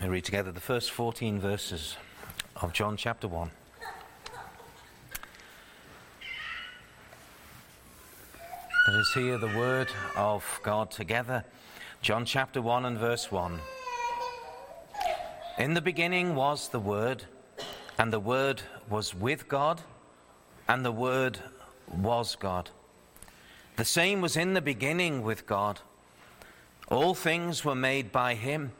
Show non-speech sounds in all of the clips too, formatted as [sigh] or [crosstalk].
We read together the first 14 verses of John chapter 1. Let us hear the word of God together. John chapter 1 and verse 1. In the beginning was the Word, and the Word was with God, and the Word was God. The same was in the beginning with God. All things were made by Him,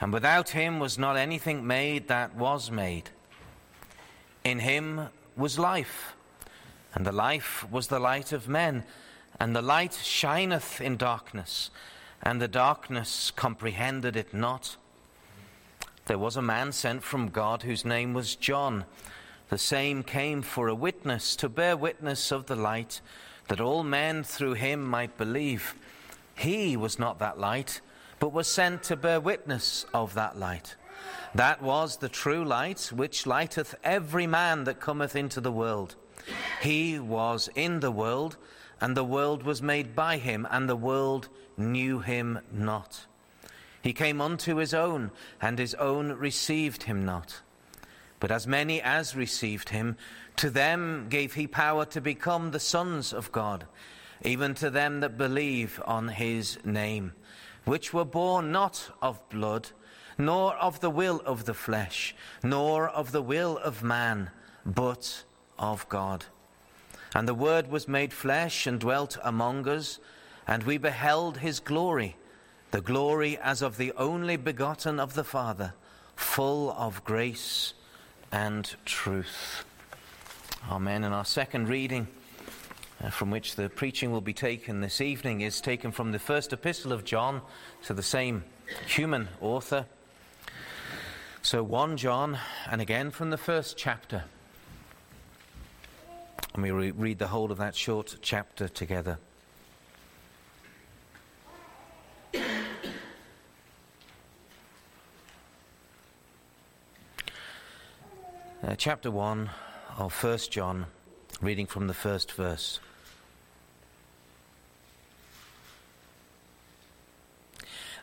and without Him was not anything made that was made. In Him was life, and the life was the light of men, and the light shineth in darkness, and the darkness comprehended it not. There was a man sent from God whose name was John. The same came for a witness, to bear witness of the light, that all men through him might believe. He was not that light, but was sent to bear witness of that light. That was the true light, which lighteth every man that cometh into the world. He was in the world, and the world was made by him, and the world knew him not. He came unto his own, and his own received him not. But as many as received him, to them gave he power to become the sons of God, even to them that believe on his name, which were born not of blood, nor of the will of the flesh, nor of the will of man, but of God. And the Word was made flesh and dwelt among us, and we beheld his glory the glory as of the only begotten of the Father, full of grace and truth. Amen. And our second reading, from which the preaching will be taken this evening, is taken from the first epistle of John to the same human author. So 1 John, and again from the first chapter. And we re- read the whole of that short chapter together. Uh, chapter 1 of 1 John, reading from the first verse.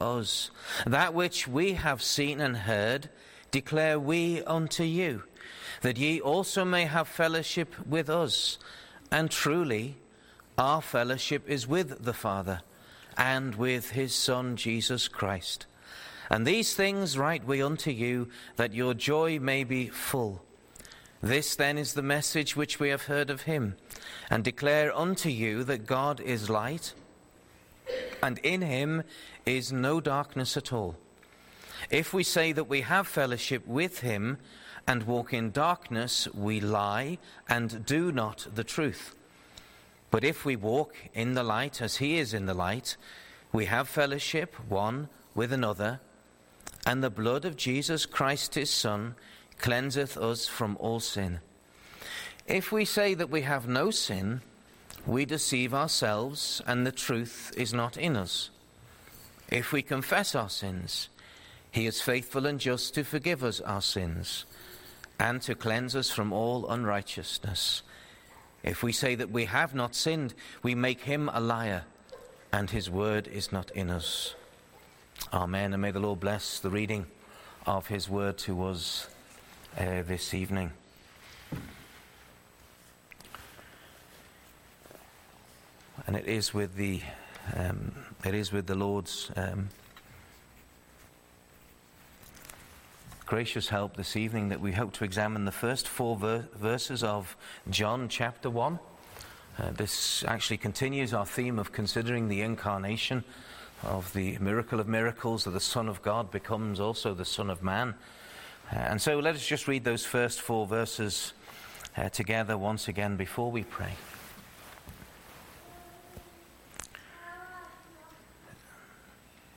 us. That which we have seen and heard declare we unto you, that ye also may have fellowship with us. And truly, our fellowship is with the Father and with his Son Jesus Christ. And these things write we unto you, that your joy may be full. This then is the message which we have heard of him, and declare unto you that God is light, and in him is no darkness at all. If we say that we have fellowship with him and walk in darkness, we lie and do not the truth. But if we walk in the light as he is in the light, we have fellowship one with another and the blood of Jesus Christ his Son cleanseth us from all sin. If we say that we have no sin, we deceive ourselves, and the truth is not in us. If we confess our sins, he is faithful and just to forgive us our sins and to cleanse us from all unrighteousness. If we say that we have not sinned, we make him a liar, and his word is not in us. Amen. And may the Lord bless the reading of His word to us uh, this evening. And it is with the um, it is with the Lord's um, gracious help this evening that we hope to examine the first four ver- verses of John chapter one. Uh, this actually continues our theme of considering the incarnation of the miracle of miracles, that the Son of God becomes also the Son of Man. Uh, and so let us just read those first four verses uh, together once again before we pray.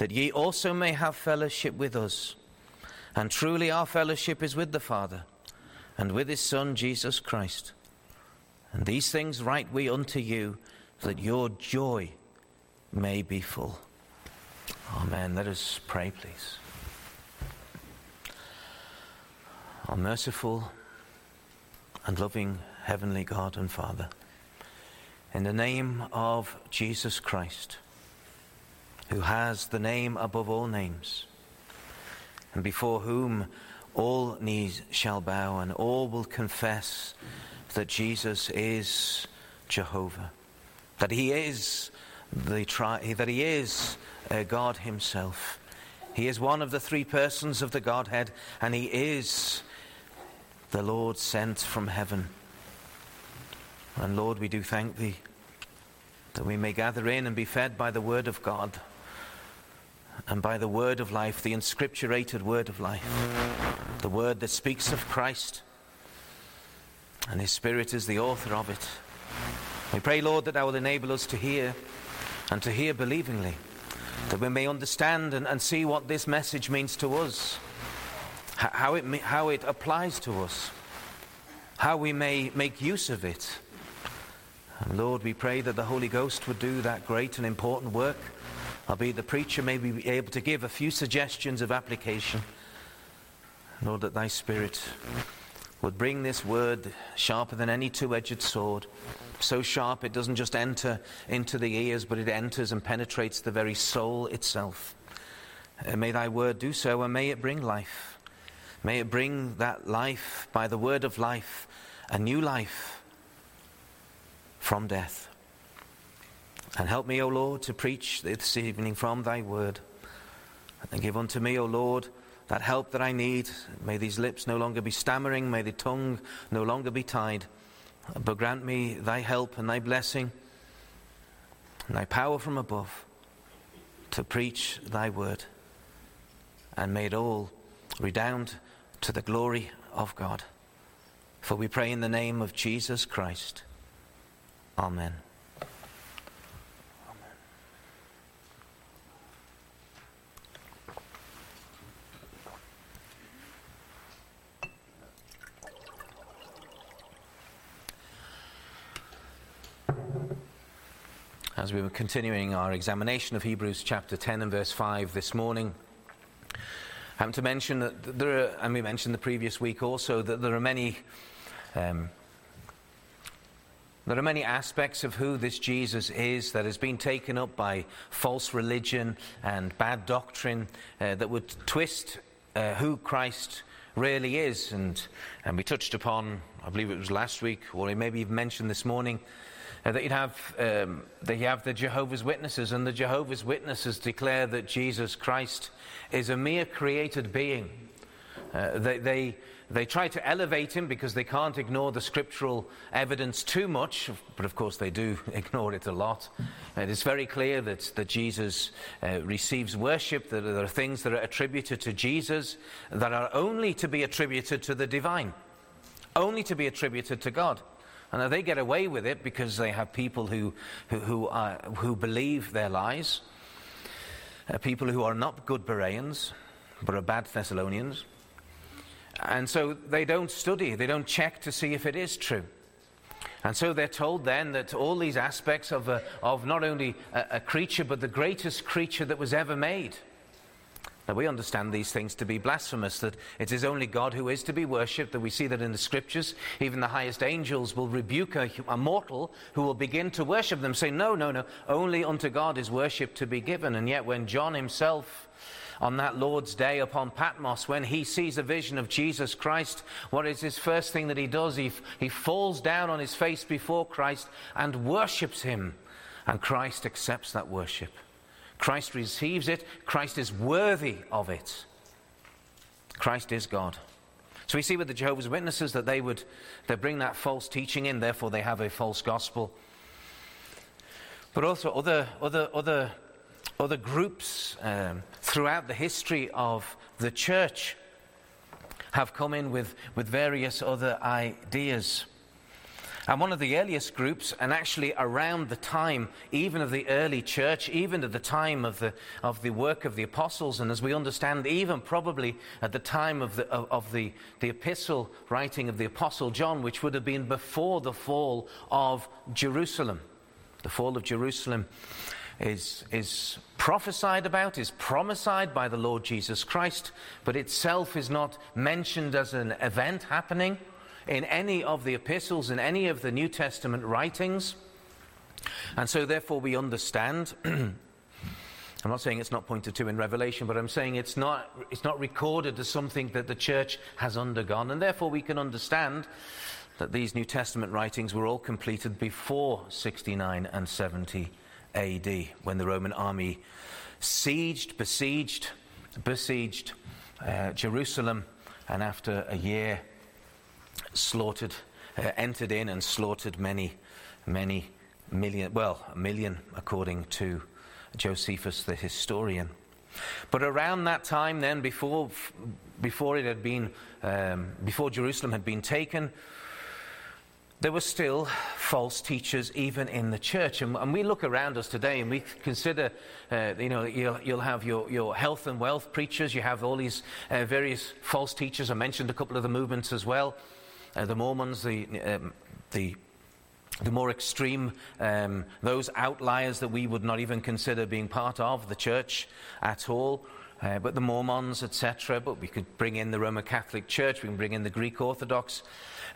that ye also may have fellowship with us. And truly our fellowship is with the Father and with his Son, Jesus Christ. And these things write we unto you, that your joy may be full. Amen. Let us pray, please. Our merciful and loving Heavenly God and Father, in the name of Jesus Christ, who has the name above all names, and before whom all knees shall bow and all will confess that Jesus is Jehovah, that he is the tri- that he is uh, God himself. He is one of the three persons of the Godhead and he is the Lord sent from heaven. And Lord, we do thank thee that we may gather in and be fed by the word of God and by the word of life, the inscripturated word of life, the word that speaks of Christ. And His Spirit is the author of it. We pray, Lord, that Thou will enable us to hear and to hear believingly, that we may understand and, and see what this message means to us, how it, how it applies to us, how we may make use of it. And Lord, we pray that the Holy Ghost would do that great and important work albeit the preacher may be able to give a few suggestions of application. Lord, that thy Spirit would bring this word sharper than any two edged sword, so sharp it doesn't just enter into the ears, but it enters and penetrates the very soul itself. And may thy word do so, and may it bring life. May it bring that life by the word of life, a new life from death. And help me, O Lord, to preach this evening from thy word. And give unto me, O Lord, that help that I need. May these lips no longer be stammering, may the tongue no longer be tied. But grant me thy help and thy blessing and thy power from above to preach thy word. And may it all redound to the glory of God. For we pray in the name of Jesus Christ. Amen. As we were continuing our examination of Hebrews chapter 10 and verse 5 this morning. I am to mention that there are, and we mentioned the previous week also, that there are many. Um, there are many aspects of who this Jesus is that has been taken up by false religion and bad doctrine uh, that would twist uh, who Christ really is. And, and we touched upon, I believe it was last week, or maybe even mentioned this morning, uh, that you'd have, um, that you have the Jehovah's Witnesses, and the Jehovah's Witnesses declare that Jesus Christ is a mere created being. Uh, they, they, they try to elevate him because they can't ignore the scriptural evidence too much, but of course they do [laughs] ignore it a lot. And It is very clear that, that Jesus uh, receives worship, that there are things that are attributed to Jesus that are only to be attributed to the divine, only to be attributed to God. And they get away with it because they have people who, who, who, are, who believe their lies, uh, people who are not good Bereans, but are bad Thessalonians. And so they don't study, they don't check to see if it is true. And so they're told then that all these aspects of, a, of not only a, a creature, but the greatest creature that was ever made now, we understand these things to be blasphemous, that it is only God who is to be worshipped, that we see that in the scriptures, even the highest angels will rebuke a, a mortal who will begin to worship them, saying, No, no, no, only unto God is worship to be given. And yet, when John himself on that Lord's day upon Patmos, when he sees a vision of Jesus Christ, what is his first thing that he does? He, he falls down on his face before Christ and worships him. And Christ accepts that worship. Christ receives it, Christ is worthy of it. Christ is God. So we see with the Jehovah's Witnesses that they would they bring that false teaching in, therefore they have a false gospel. But also other, other, other, other groups um, throughout the history of the church have come in with, with various other ideas. And one of the earliest groups, and actually around the time even of the early church, even at the time of the, of the work of the apostles, and as we understand, even probably at the time of, the, of, of the, the epistle writing of the apostle John, which would have been before the fall of Jerusalem. The fall of Jerusalem is, is prophesied about, is promised by the Lord Jesus Christ, but itself is not mentioned as an event happening in any of the epistles, in any of the New Testament writings. And so, therefore, we understand. [clears throat] I'm not saying it's not pointed to in Revelation, but I'm saying it's not, it's not recorded as something that the church has undergone. And therefore, we can understand that these New Testament writings were all completed before 69 and 70 AD, when the Roman army sieged, besieged, besieged uh, Jerusalem, and after a year, slaughtered, uh, entered in and slaughtered many, many million, well, a million according to Josephus the historian. But around that time, then, before, before it had been, um, before Jerusalem had been taken, there were still false teachers even in the church. And, and we look around us today and we consider, uh, you know, you'll, you'll, have your, your health and wealth preachers, you have all these uh, various false teachers. I mentioned a couple of the movements as well uh, the Mormons, the, um, the the more extreme, um, those outliers that we would not even consider being part of the church at all. Uh, but the Mormons, etc. But we could bring in the Roman Catholic Church, we can bring in the Greek Orthodox.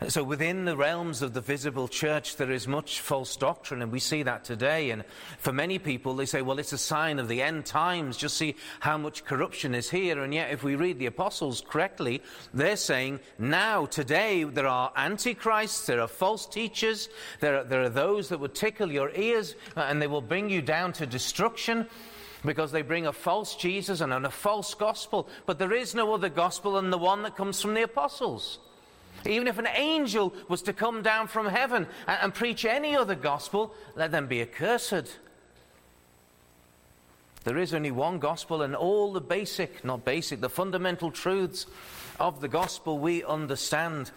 So, within the realms of the visible church, there is much false doctrine, and we see that today. And for many people, they say, well, it's a sign of the end times. Just see how much corruption is here. And yet, if we read the apostles correctly, they're saying, now, today, there are antichrists, there are false teachers, there are, there are those that will tickle your ears, uh, and they will bring you down to destruction because they bring a false Jesus and a false gospel. But there is no other gospel than the one that comes from the apostles. Even if an angel was to come down from heaven and, and preach any other gospel, let them be accursed. There is only one gospel, and all the basic, not basic, the fundamental truths of the gospel we understand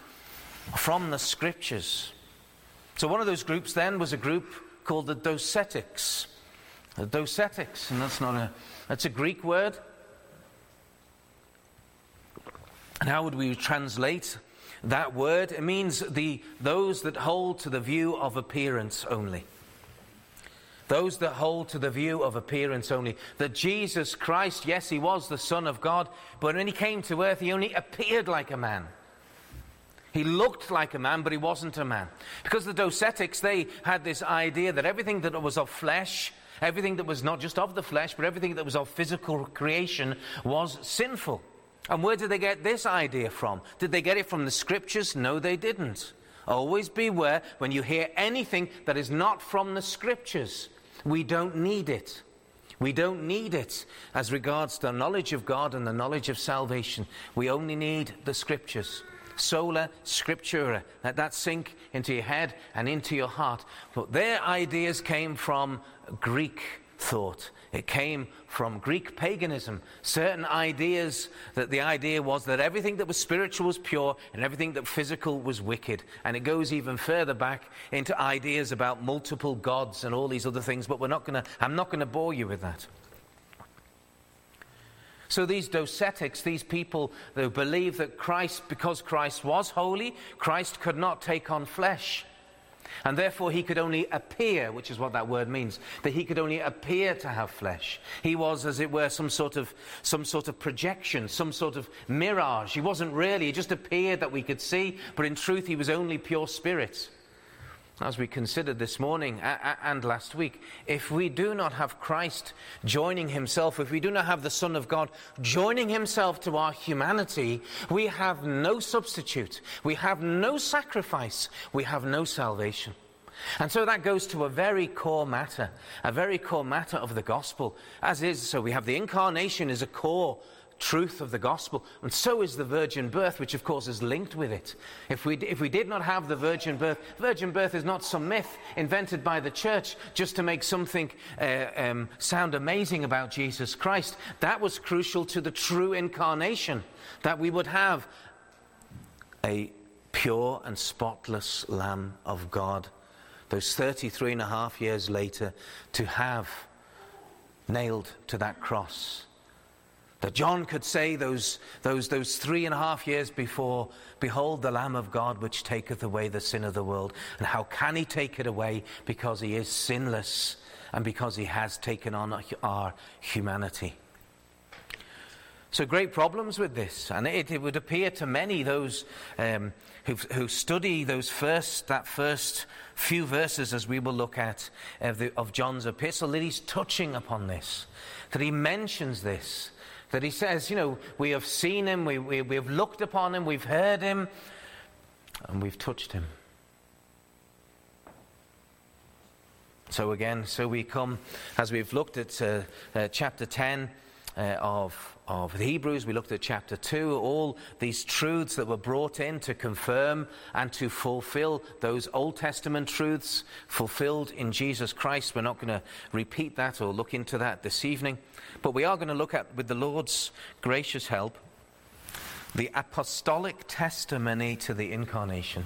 from the scriptures. So, one of those groups then was a group called the Docetics. The Docetics, and that's not a, that's a Greek word. And how would we translate that word. It means the, those that hold to the view of appearance only. Those that hold to the view of appearance only. That Jesus Christ, yes, he was the Son of God, but when he came to earth, he only appeared like a man. He looked like a man, but he wasn't a man. Because the Docetics, they had this idea that everything that was of flesh, everything that was not just of the flesh, but everything that was of physical creation was sinful. And where did they get this idea from? Did they get it from the scriptures? No, they didn't. Always beware when you hear anything that is not from the scriptures. We don't need it. We don't need it as regards the knowledge of God and the knowledge of salvation. We only need the scriptures. Sola scriptura. Let that sink into your head and into your heart. But their ideas came from Greek thought. It came from Greek paganism. Certain ideas that the idea was that everything that was spiritual was pure and everything that physical was wicked. And it goes even further back into ideas about multiple gods and all these other things, but we're not gonna, I'm not going to bore you with that. So these docetics, these people who believe that Christ, because Christ was holy, Christ could not take on flesh. And therefore, he could only appear, which is what that word means, that he could only appear to have flesh. He was, as it were, some sort of, some sort of projection, some sort of mirage. He wasn't really, he just appeared that we could see, but in truth, he was only pure spirit as we considered this morning and last week, if we do not have Christ joining himself, if we do not have the Son of God joining himself to our humanity, we have no substitute, we have no sacrifice, we have no salvation. And so that goes to a very core matter, a very core matter of the gospel, as is. So we have the incarnation is a core truth of the gospel. And so is the virgin birth, which of course is linked with it. If we, if we did not have the virgin birth, virgin birth is not some myth invented by the church just to make something uh, um, sound amazing about Jesus Christ. That was crucial to the true incarnation, that we would have a pure and spotless Lamb of God. Those 33 and a half years later, to have nailed to that cross. That John could say those, those, those three and a half years before, Behold the Lamb of God which taketh away the sin of the world. And how can he take it away? Because he is sinless and because he has taken on our humanity. So, great problems with this. And it, it would appear to many, those um, who study those first, that first few verses as we will look at of, the, of John's epistle, that he's touching upon this, that he mentions this, that he says, you know, we have seen him, we, we, we have looked upon him, we've heard him, and we've touched him. So again, so we come, as we've looked at uh, uh, chapter 10 uh, of of the Hebrews, we looked at chapter 2, all these truths that were brought in to confirm and to fulfill those Old Testament truths fulfilled in Jesus Christ. We're not going to repeat that or look into that this evening, but we are going to look at, with the Lord's gracious help, the apostolic testimony to the incarnation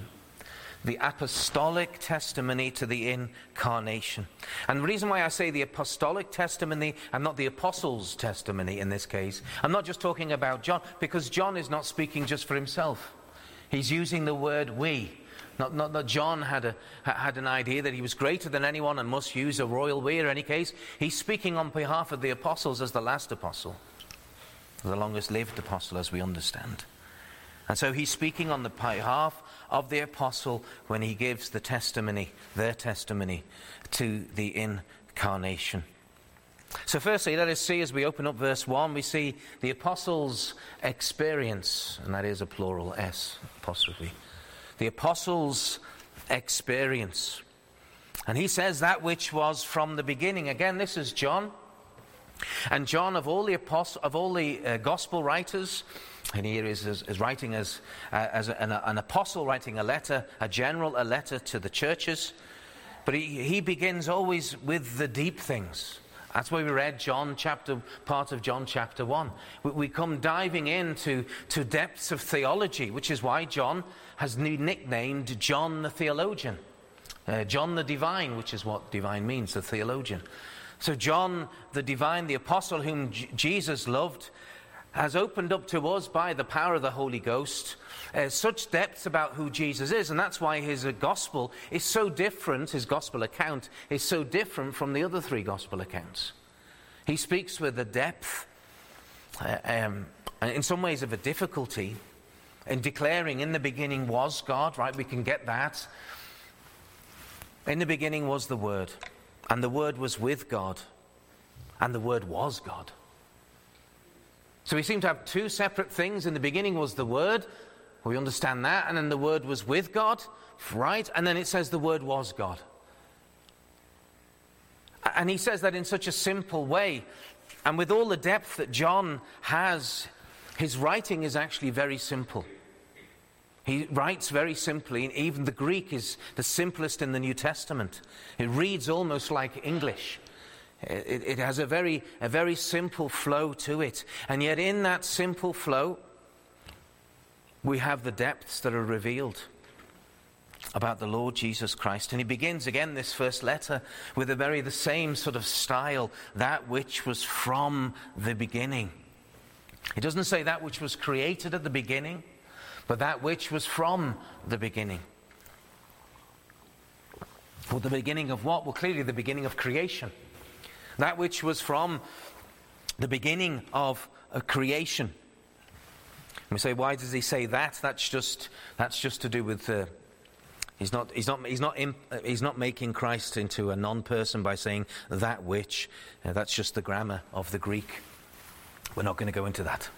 the apostolic testimony to the incarnation. And the reason why I say the apostolic testimony and not the apostles' testimony in this case, I'm not just talking about John, because John is not speaking just for himself. He's using the word we. Not, not that John had, a, had an idea that he was greater than anyone and must use a royal we in any case. He's speaking on behalf of the apostles as the last apostle, the longest lived apostle, as we understand. And so he's speaking on the behalf of the apostle when he gives the testimony, their testimony, to the incarnation. So, firstly, let us see as we open up verse 1, we see the apostles' experience, and that is a plural S apostrophe. The apostles' experience. And he says that which was from the beginning. Again, this is John. And John, of all the, apost- of all the uh, gospel writers, and here is, is, is writing as, uh, as an, an, apostle writing a letter, a general, a letter to the churches. But he, he begins always with the deep things. That's why we read John chapter, part of John chapter 1. We, we come diving into to depths of theology, which is why John has been nicknamed John the theologian. Uh, John the divine, which is what divine means, the theologian. So, John the divine, the apostle whom J- Jesus loved, has opened up to us by the power of the Holy Ghost uh, such depths about who Jesus is. And that's why his uh, gospel is so different, his gospel account is so different from the other three gospel accounts. He speaks with a depth, uh, um, in some ways, of a difficulty in declaring in the beginning was God, right? We can get that. In the beginning was the Word, and the Word was with God, and the Word was God. So we seem to have two separate things. In the beginning was the Word. We understand that. And then the Word was with God, right? And then it says the Word was God. And he says that in such a simple way. And with all the depth that John has, his writing is actually very simple. He writes very simply. and Even the Greek is the simplest in the New Testament. It reads almost like English. It, it, has a very, a very simple flow to it. And yet, in that simple flow, we have the depths that are revealed about the Lord Jesus Christ. And he begins again this first letter with a very the same sort of style, that which was from the beginning. He doesn't say that which was created at the beginning, but that which was from the beginning. Well, the beginning of what? Well, clearly the beginning of creation that which was from the beginning of creation. we say, why does he say that? That's just, that's just to do with. Uh, he's, not, he's, not, he's, not imp, uh, he's not making Christ into a non person by saying that which. Uh, that's just the grammar of the Greek. We're not going to go into that.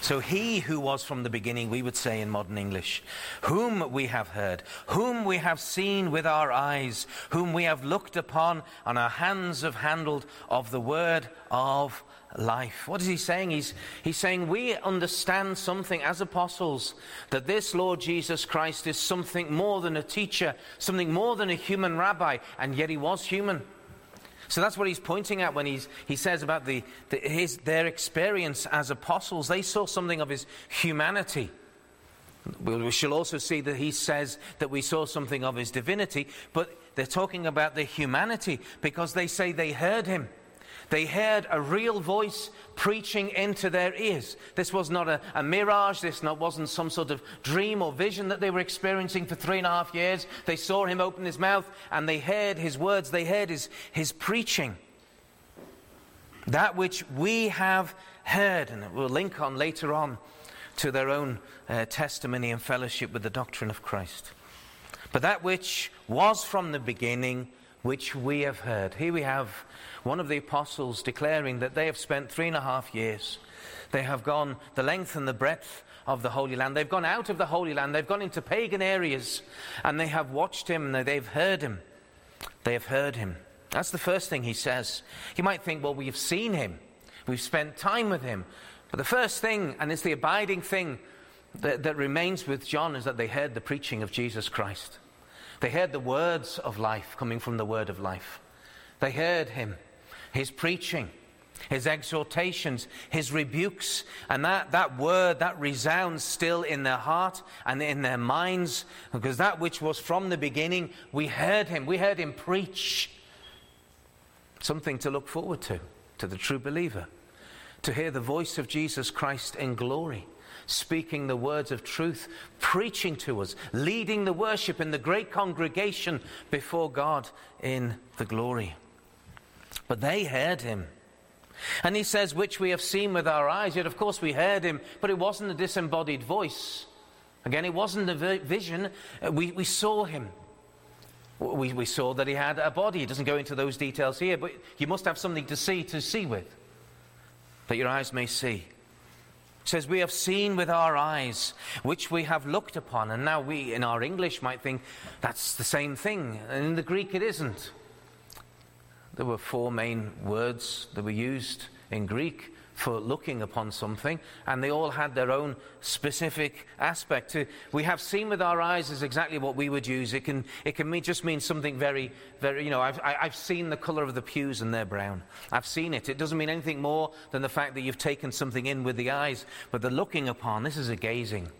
So, he who was from the beginning, we would say in modern English, whom we have heard, whom we have seen with our eyes, whom we have looked upon, and our hands have handled of the word of life. What is he saying? He's, he's saying we understand something as apostles that this Lord Jesus Christ is something more than a teacher, something more than a human rabbi, and yet he was human. So that's what he's pointing at when he's, he says about the, the, his, their experience as apostles. They saw something of his humanity. We shall also see that he says that we saw something of his divinity, but they're talking about the humanity because they say they heard him. They heard a real voice preaching into their ears. This was not a, a, mirage. This not, wasn't some sort of dream or vision that they were experiencing for three and a half years. They saw him open his mouth and they heard his words. They heard his, his preaching. That which we have heard, and we'll link on later on to their own uh, testimony and fellowship with the doctrine of Christ. But that which was from the beginning, which we have heard. Here we have one of the apostles declaring that they have spent three and a half years. They have gone the length and the breadth of the Holy Land. They've gone out of the Holy Land. They've gone into pagan areas and they have watched him they've heard him. They have heard him. That's the first thing he says. You might think, well, we've seen him, we've spent time with him. But the first thing, and it's the abiding thing that, that remains with John, is that they heard the preaching of Jesus Christ. They heard the words of life coming from the word of life. They heard him his preaching, his exhortations, his rebukes, and that, that word that resounds still in their heart and in their minds, because that which was from the beginning, we heard him. We heard him preach. Something to look forward to, to the true believer, to hear the voice of Jesus Christ in glory speaking the words of truth, preaching to us, leading the worship in the great congregation before God in the glory. But they heard him. And he says, which we have seen with our eyes. Yet, of course, we heard him, but it wasn't a disembodied voice. Again, it wasn't a vision. Uh, we, we saw him. We, we saw that he had a body. He doesn't go into those details here, but you must have something to see to see with, that your eyes may see. It says, We have seen with our eyes, which we have looked upon. And now we, in our English, might think that's the same thing. And in the Greek, it isn't. There were four main words that were used in Greek for looking upon something, and they all had their own specific aspect. We have seen with our eyes is exactly what we would use. It can, it can mean, just mean something very, very, you know, I've, I've seen the color of the pews and they're brown. I've seen it. It doesn't mean anything more than the fact that you've taken something in with the eyes. But the looking upon, this is a gazing.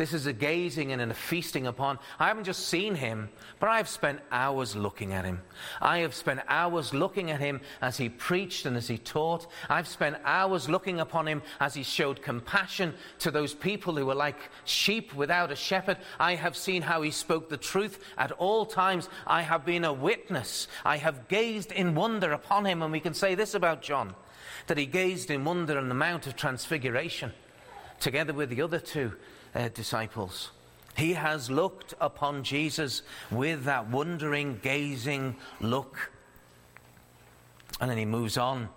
This is a gazing and a feasting upon. I haven't just seen him, but I have spent hours looking at him. I have spent hours looking at him as he preached and as he taught. I've spent hours looking upon him as he showed compassion to those people who were like sheep without a shepherd. I have seen how he spoke the truth at all times. I have been a witness. I have gazed in wonder upon him. And we can say this about John that he gazed in wonder on the Mount of Transfiguration together with the other two uh, disciples. He has looked upon Jesus with that wondering, gazing look. And then he moves on.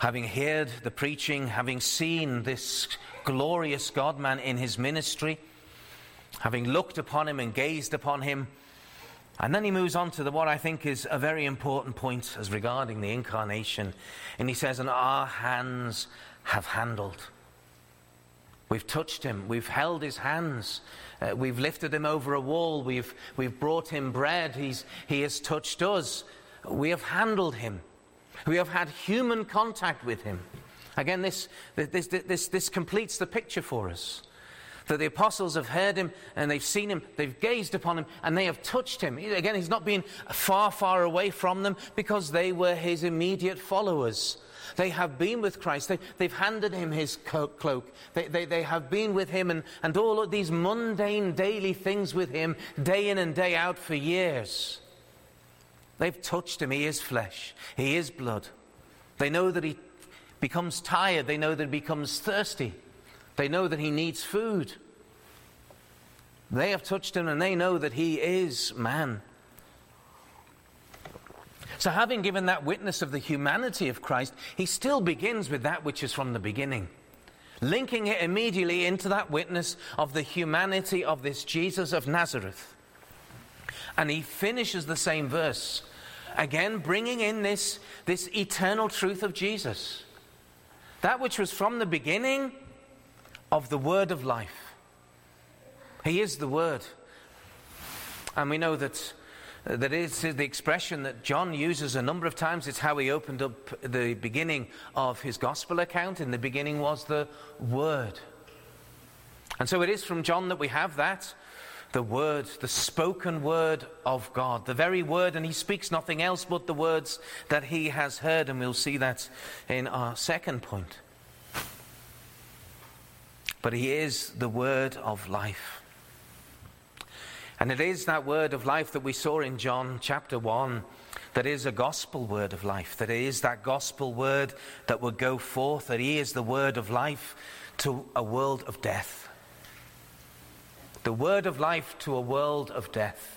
Having heard the preaching, having seen this glorious God man in his ministry, having looked upon him and gazed upon him, and then he moves on to the, what I think is a very important point as regarding the incarnation. And he says, And our hands have handled. We've touched him. We've held his hands. Uh, we've lifted him over a wall. We've, we've brought him bread. He's, he has touched us. We have handled him. We have had human contact with him. Again, this, this, this, this completes the picture for us. That the apostles have heard him and they've seen him, they've gazed upon him, and they have touched him. Again, he's not been far, far away from them because they were his immediate followers. They have been with Christ. They, have handed him his cloak. They, they, they have been with him and, and all of these mundane daily things with him day in and day out for years. They've touched him. He is flesh, he is blood. They know that he becomes tired. They know that he becomes thirsty. They know that he needs food. They have touched him and they know that he is man. So, having given that witness of the humanity of Christ, he still begins with that which is from the beginning. linking it immediately into that witness of the humanity of this Jesus of Nazareth. And he finishes the same verse, again bringing in this, this eternal truth of Jesus. That which was from the beginning of the word of life. He is the word. And we know that that is the expression that John uses a number of times. It's how he opened up the beginning of his gospel account. In the beginning was the Word. And so it is from John that we have that the Word, the spoken Word of God, the very Word, and he speaks nothing else but the words that he has heard. And we'll see that in our second point. But he is the Word of life. And it is that word of life that we saw in John chapter 1 that is a gospel word of life, that is that gospel word that will go forth, that He is the word of life to a world of death. The word of life to a world of death.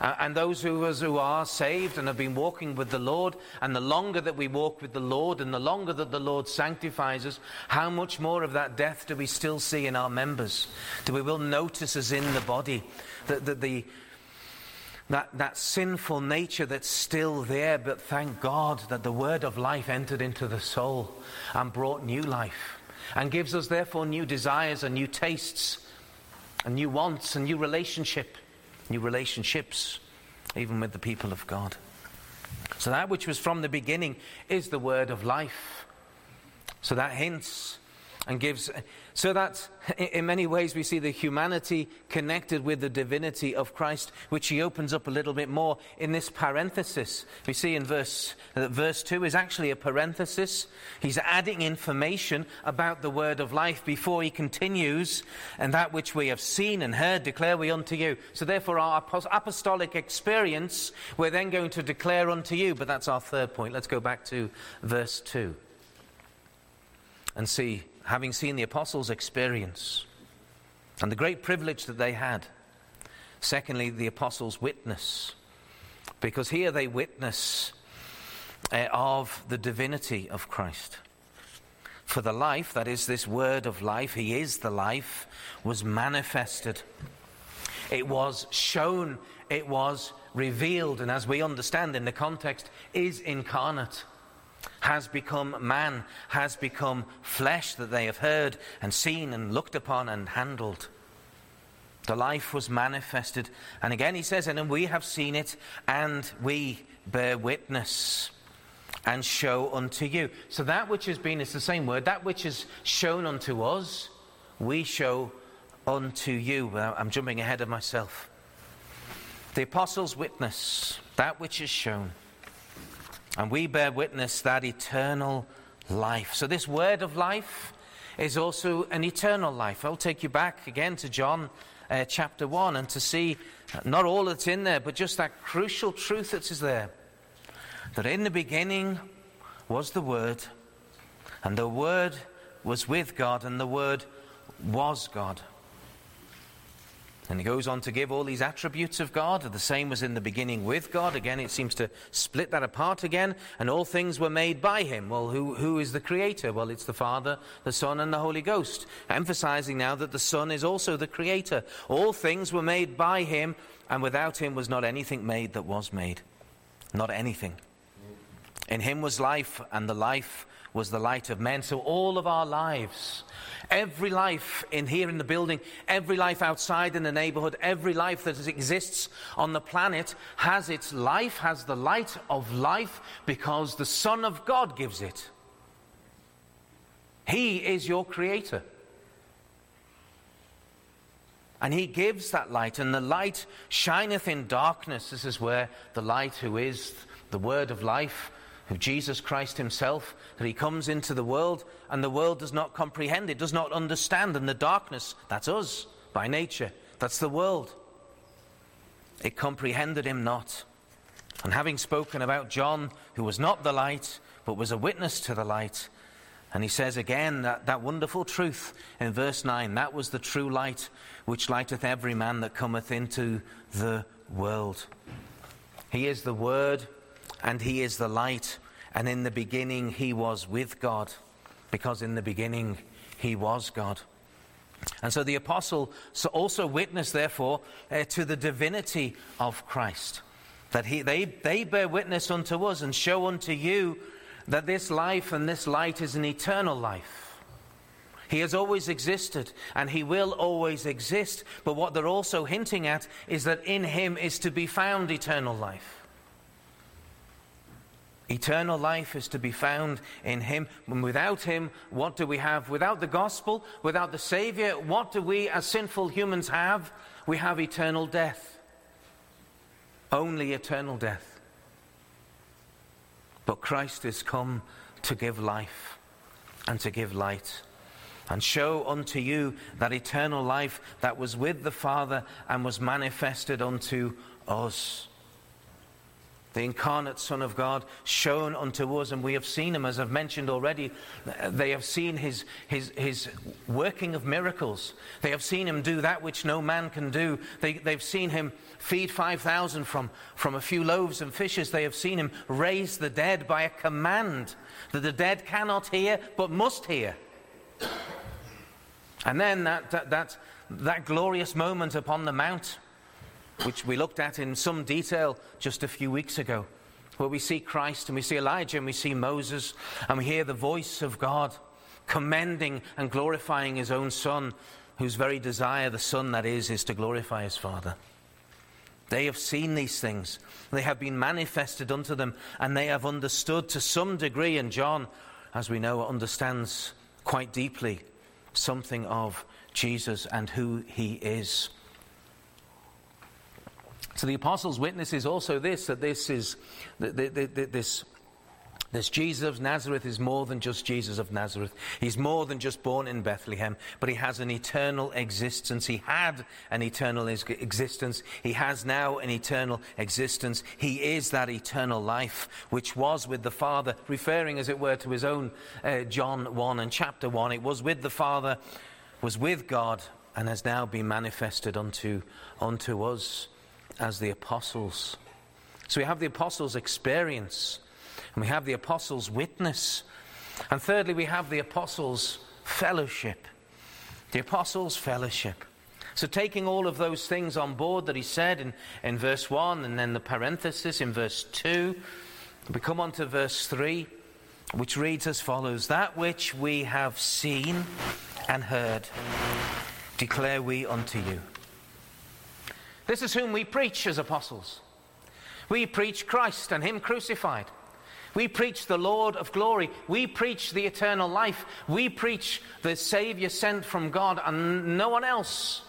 Uh, and those who, who are saved and have been walking with the Lord, and the longer that we walk with the Lord, and the longer that the Lord sanctifies us, how much more of that death do we still see in our members? Do we will notice as in the body that the that, that sinful nature that's still there, but thank God that the word of life entered into the soul and brought new life and gives us, therefore, new desires and new tastes and new wants and new relationship new relationships, even with the people of God. So, that which was from the beginning is the word of life. So, that hints and gives. So that in many ways we see the humanity connected with the divinity of Christ, which he opens up a little bit more in this parenthesis. We see in verse, uh, verse 2 is actually a parenthesis. He's adding information about the word of life before he continues, and that which we have seen and heard declare we unto you. So therefore, our apostolic experience, we're then going to declare unto you. But that's our third point. Let's go back to verse 2 and see having seen the apostles' experience and the great privilege that they had. Secondly, the apostles' witness, because here they witness uh, of the divinity of Christ. For the life, that is, this word of life, He is the life, was manifested. It was shown, it was revealed, and as we understand in the context, is incarnate has become man, has become flesh that they have heard and seen and looked upon and handled. The life was manifested. And again he says, and we have seen it, and we bear witness and show unto you. So that which has been, it's the same word, that which is shown unto us, we show unto you. Well, I'm jumping ahead of myself. The apostles' witness, that which is shown. And we bear witness that eternal life. So, this word of life is also an eternal life. I'll take you back again to John uh, chapter 1 and to see not all that's in there, but just that crucial truth that is there. That in the beginning was the Word, and the Word was with God, and the Word was God. And he goes on to give all these attributes of God, the same was in the beginning with God. Again, it seems to split that apart again. And all things were made by him. Well, who, who is the creator? Well, it's the Father, the Son, and the Holy Ghost. Emphasizing now that the Son is also the creator. All things were made by him, and without him was not anything made that was made. Not anything. In him was life, and the life was the light of men. So all of our lives, every life in here in the building, every life outside in the neighborhood, every life that exists on the planet has its life, has the light of life because the Son of God gives it. He is your creator. And he gives that light, and the light shineth in darkness. This is where the light, who is the word of life, of Jesus Christ himself, that he comes into the world and the world does not comprehend it, does not understand. And the darkness, that's us by nature, that's the world. It comprehended him not. And having spoken about John, who was not the light, but was a witness to the light, and he says again that, that wonderful truth in verse 9 that was the true light which lighteth every man that cometh into the world. He is the Word and He is the light. And in the beginning, He was with God, because in the beginning, he was God. And so the apostle also witnessed, therefore, uh, to the divinity of Christ. That he, they, they bear witness unto us and show unto you that this life and this light is an eternal life. He has always existed and he will always exist. But what they're also hinting at is that in him is to be found eternal life. Eternal life is to be found in Him. And without Him, what do we have? Without the gospel, without the Savior, what do we as sinful humans have? We have eternal death. Only eternal death. But Christ is come to give life and to give light and show unto you that eternal life that was with the Father and was manifested unto us the incarnate Son of God, shown unto us, and we have seen him, as I've mentioned already. They have seen his, his, his working of miracles. They have seen him do that which no man can do. They, they've seen him feed 5,000 from, from a few loaves and fishes. They have seen him raise the dead by a command that the dead cannot hear but must hear. And then that, that, that, that glorious moment upon the mount which we looked at in some detail just a few weeks ago, where we see Christ and we see Elijah and we see Moses and we hear the voice of God commending and glorifying his own Son, whose very desire, the Son that is, is to glorify his Father. They have seen these things. They have been manifested unto them, and they have understood to some degree. And John, as we know, understands quite deeply something of Jesus and who he is. So the apostles' witness is also this that this is this this Jesus of Nazareth is more than just Jesus of Nazareth. He's more than just born in Bethlehem, but he has an eternal existence. He had an eternal existence. He has now an eternal existence. He is that eternal life which was with the Father, referring, as it were, to his own uh, John 1 and chapter 1. It was with the Father, was with God, and has now been manifested unto, unto us as the apostles. So we have the apostles' experience, and we have the apostles' witness. And thirdly, we have the apostles' fellowship. The apostles' fellowship. So, taking all of those things on board that he said in, in verse 1 and then the parenthesis in verse 2, we come on to verse 3, which reads as follows That which we have seen and heard declare we unto you. This is whom we preach as apostles. We preach Christ and Him crucified. We preach the Lord of glory. We preach the eternal life. We preach the Savior sent from God and no one else.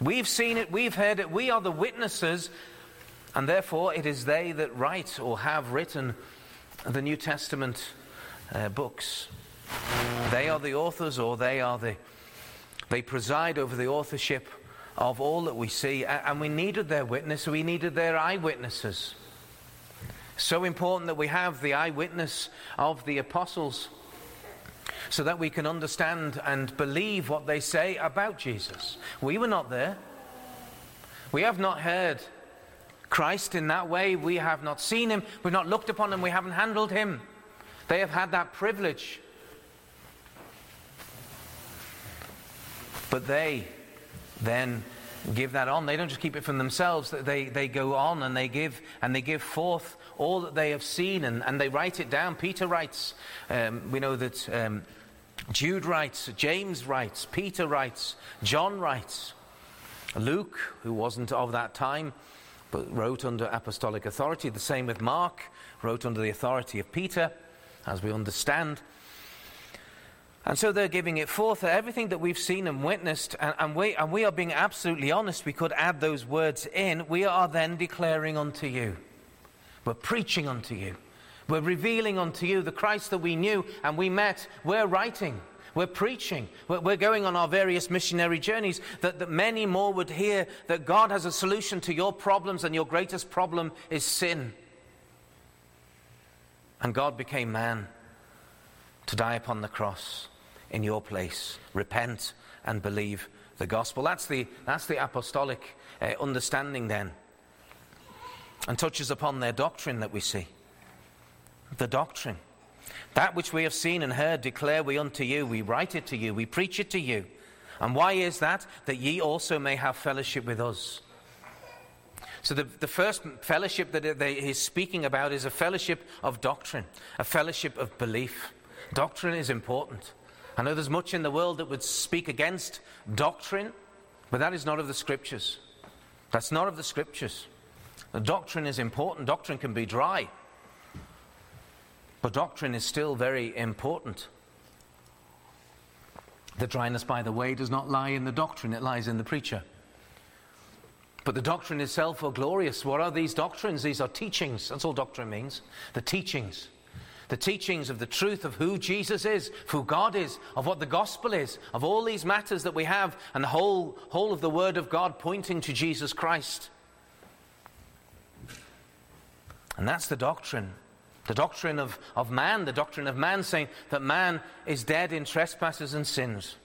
We've seen it, we've heard it, we are the witnesses, and therefore it is they that write or have written the New Testament uh, books. They are the authors or they are the they preside over the authorship of all that we see, and we needed their witness, we needed their eyewitnesses. So important that we have the eyewitness of the apostles so that we can understand and believe what they say about Jesus. We were not there. We have not heard Christ in that way. We have not seen him. We've not looked upon him. We haven't handled him. They have had that privilege. But they then give that on. They don't just keep it from themselves. They, they go on and they give and they give forth all that they have seen and, and they write it down. Peter writes. Um, we know that um, Jude writes, James writes, Peter writes, John writes. Luke, who wasn't of that time, but wrote under apostolic authority. The same with Mark, wrote under the authority of Peter, as we understand. And so they're giving it forth, everything that we've seen and witnessed, and, and, we, and we are being absolutely honest. We could add those words in. We are then declaring unto you. We're preaching unto you. We're revealing unto you the Christ that we knew and we met. We're writing. We're preaching. We're, we're going on our various missionary journeys that, that many more would hear that God has a solution to your problems, and your greatest problem is sin. And God became man to die upon the cross in your place. Repent and believe the gospel. That's the, that's the apostolic uh, understanding then. And touches upon their doctrine that we see. The doctrine. That which we have seen and heard declare we unto you. We write it to you. We preach it to you. And why is that? That ye also may have fellowship with us. So, the, the first fellowship that he's speaking about is a fellowship of doctrine, a fellowship of belief. Doctrine is important. I know there's much in the world that would speak against doctrine, but that is not of the scriptures. That's not of the scriptures. The doctrine is important. Doctrine can be dry, but doctrine is still very important. The dryness, by the way, does not lie in the doctrine, it lies in the preacher. But the doctrine itself are glorious. What are these doctrines? These are teachings. That's all doctrine means. The teachings. The teachings of the truth of who Jesus is, who God is, of what the gospel is, of all these matters that we have, and the whole, whole of the Word of God pointing to Jesus Christ. And that's the doctrine. The doctrine of, of man, the doctrine of man saying that man is dead in trespasses and sins,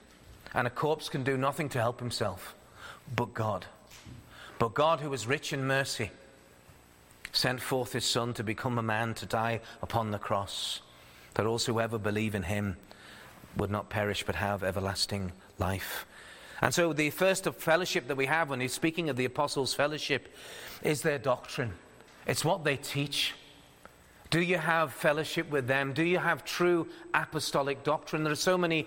and a corpse can do nothing to help himself but God. But God, who is rich in mercy, sent forth his Son to become a man to die upon the cross, that also whoever believe in him would not perish but have everlasting life. And so, the first fellowship that we have when he's speaking of the apostles' fellowship is their doctrine. It's what they teach. Do you have fellowship with them? Do you have true apostolic doctrine? There are so many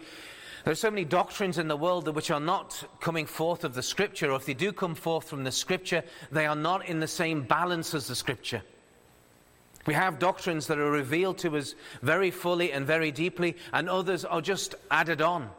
there are so many doctrines in the world which are not coming forth of the Scripture, or if they do come forth from the Scripture, they are not in the same balance as the Scripture. We have doctrines that are revealed to us very fully and very deeply, and others are just added on.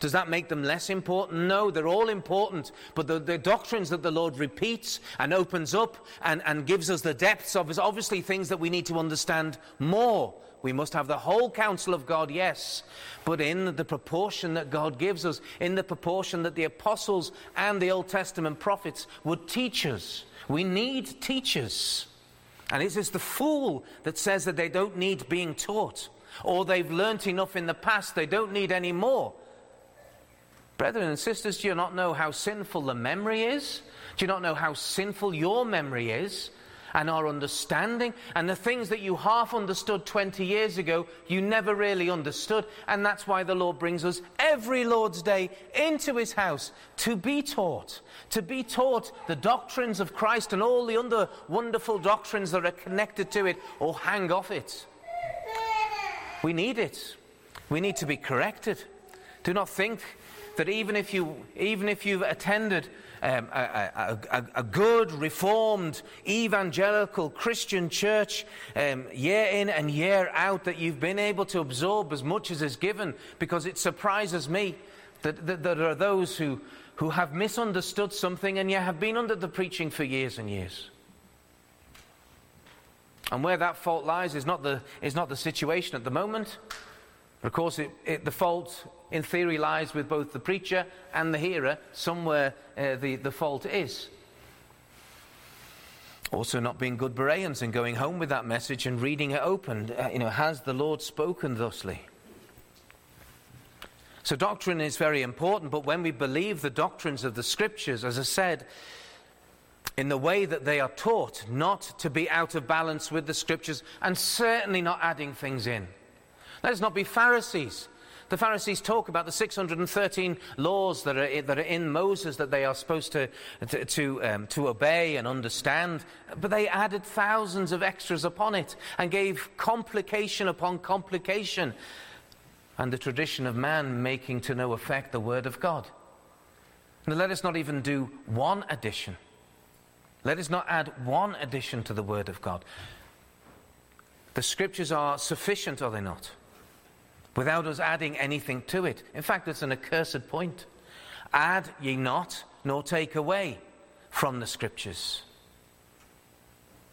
Does that make them less important? No, they're all important. But the, the, doctrines that the Lord repeats and opens up and, and gives us the depths of is obviously things that we need to understand more. We must have the whole counsel of God, yes, but in the proportion that God gives us, in the proportion that the apostles and the Old Testament prophets would teach us. We need teachers. And it is the fool that says that they don't need being taught, or they've learnt enough in the past, they don't need any more. Brethren and sisters, do you not know how sinful the memory is? Do you not know how sinful your memory is? And our understanding, and the things that you half understood 20 years ago, you never really understood. And that's why the Lord brings us every Lord's Day into His house to be taught, to be taught the doctrines of Christ and all the other wonderful doctrines that are connected to it or hang off it. We need it. We need to be corrected. Do not think that even if, you, even if you've attended um, a, a, a, good, reformed, evangelical Christian church um, year in and year out that you've been able to absorb as much as is given because it surprises me that, that, that there are those who, who have misunderstood something and yet have been under the preaching for years and years. And where that fault lies is not the, is not the situation at the moment. Of course, it, it, the fault in theory lies with both the preacher and the hearer, somewhere uh, the, the fault is. Also, not being good Bereans and going home with that message and reading it open. Uh, you know, has the Lord spoken thusly? So, doctrine is very important, but when we believe the doctrines of the Scriptures, as I said, in the way that they are taught, not to be out of balance with the Scriptures, and certainly not adding things in. Let us not be Pharisees the Pharisees talk about the 613 laws that are, that are in Moses that they are supposed to, to, to, um, to obey and understand, but they added thousands of extras upon it and gave complication upon complication. And the tradition of man making to no effect the word of God. Now, let us not even do one addition. Let us not add one addition to the word of God. The scriptures are sufficient, are they not? Without us adding anything to it. In fact, it's an accursed point. Add ye not, nor take away from the Scriptures.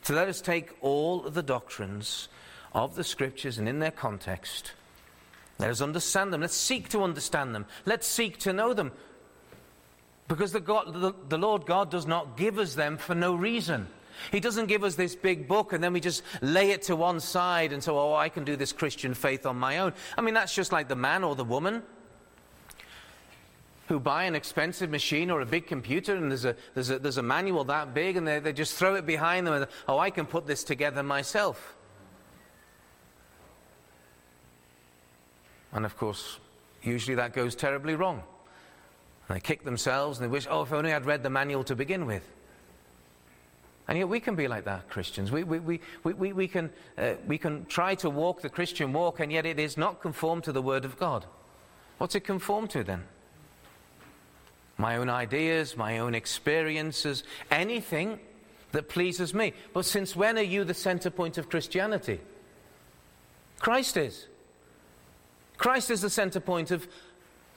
So let us take all the doctrines of the Scriptures and in their context. Let us understand them. Let's seek to understand them. Let's seek to know them. Because the, God, the, the Lord God does not give us them for no reason. He doesn't give us this big book and then we just lay it to one side and say, oh, I can do this Christian faith on my own. I mean, that's just like the man or the woman who buy an expensive machine or a big computer and there's a, there's a, there's a manual that big and they, they just throw it behind them and, oh, I can put this together myself. And of course, usually that goes terribly wrong. And they kick themselves and they wish, oh, if only I'd read the manual to begin with. And yet we can be like that, Christians. We, we, we, we, we, can, uh, we can try to walk the Christian walk, and yet it is not conformed to the Word of God. What's it conformed to then? My own ideas, my own experiences, anything that pleases me. But since when are you the center point of Christianity? Christ is. Christ is the center point of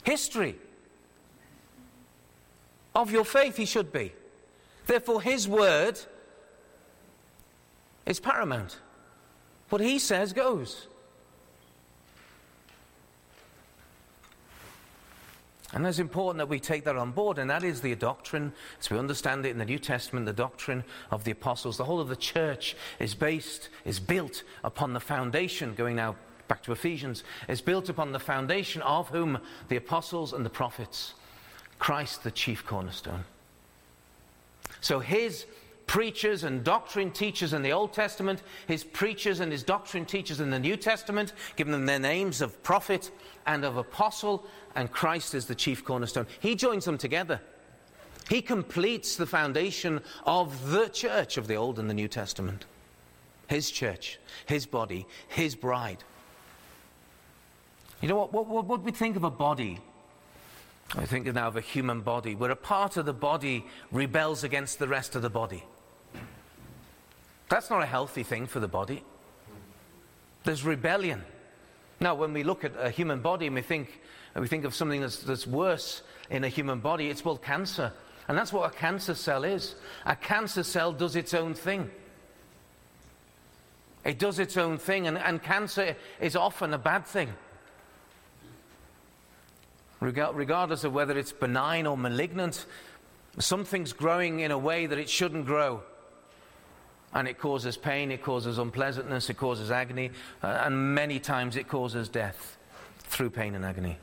history. Of your faith, he should be. Therefore, his word is paramount. What he says goes. And it's important that we take that on board, and that is the doctrine, as we understand it in the New Testament, the doctrine of the apostles. The whole of the church is based, is built upon the foundation, going now back to Ephesians, is built upon the foundation of whom the apostles and the prophets, Christ the chief cornerstone. So his preachers and doctrine teachers in the Old Testament, his preachers and his doctrine teachers in the New Testament, giving them their names of prophet and of apostle, and Christ is the chief cornerstone. He joins them together. He completes the foundation of the church of the Old and the New Testament. His church, his body, his bride. You know what, what, what, we think of a body I think now of a human body, where a part of the body rebels against the rest of the body. That's not a healthy thing for the body. There's rebellion. Now, when we look at a human body and we think, we think of something that's, that's worse in a human body, it's called cancer. And that's what a cancer cell is. A cancer cell does its own thing. It does its own thing, and, and cancer is often a bad thing. Regardless of whether it's benign or malignant, something's growing in a way that it shouldn't grow and it causes pain, it causes unpleasantness, it causes agony, uh, and many times it causes death through pain and agony.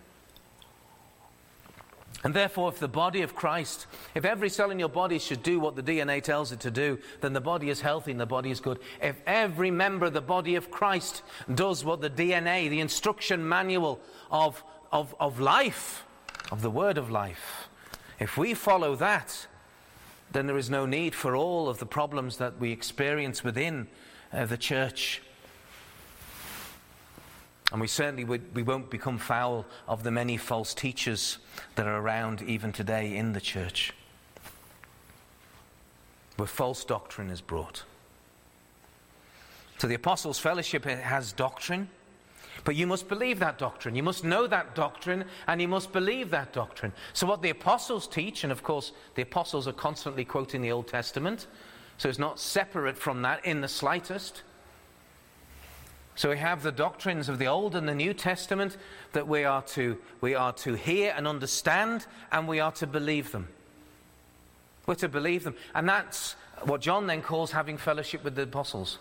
And therefore, if the body of Christ, if every cell in your body should do what the DNA tells it to do, then the body is healthy and the body is good. If every member of the body of Christ does what the DNA, the instruction manual of, of, of life, of the word of life, if we follow that, then there is no need for all of the problems that we experience within uh, the church. And we certainly would, we won't become foul of the many false teachers that are around even today in the church, where false doctrine is brought. So the Apostles' Fellowship has doctrine. But you must believe that doctrine. You must know that doctrine, and you must believe that doctrine. So, what the apostles teach, and of course, the apostles are constantly quoting the Old Testament, so it's not separate from that in the slightest. So, we have the doctrines of the Old and the New Testament that we are to, we are to hear and understand, and we are to believe them. We're to believe them. And that's what John then calls having fellowship with the apostles.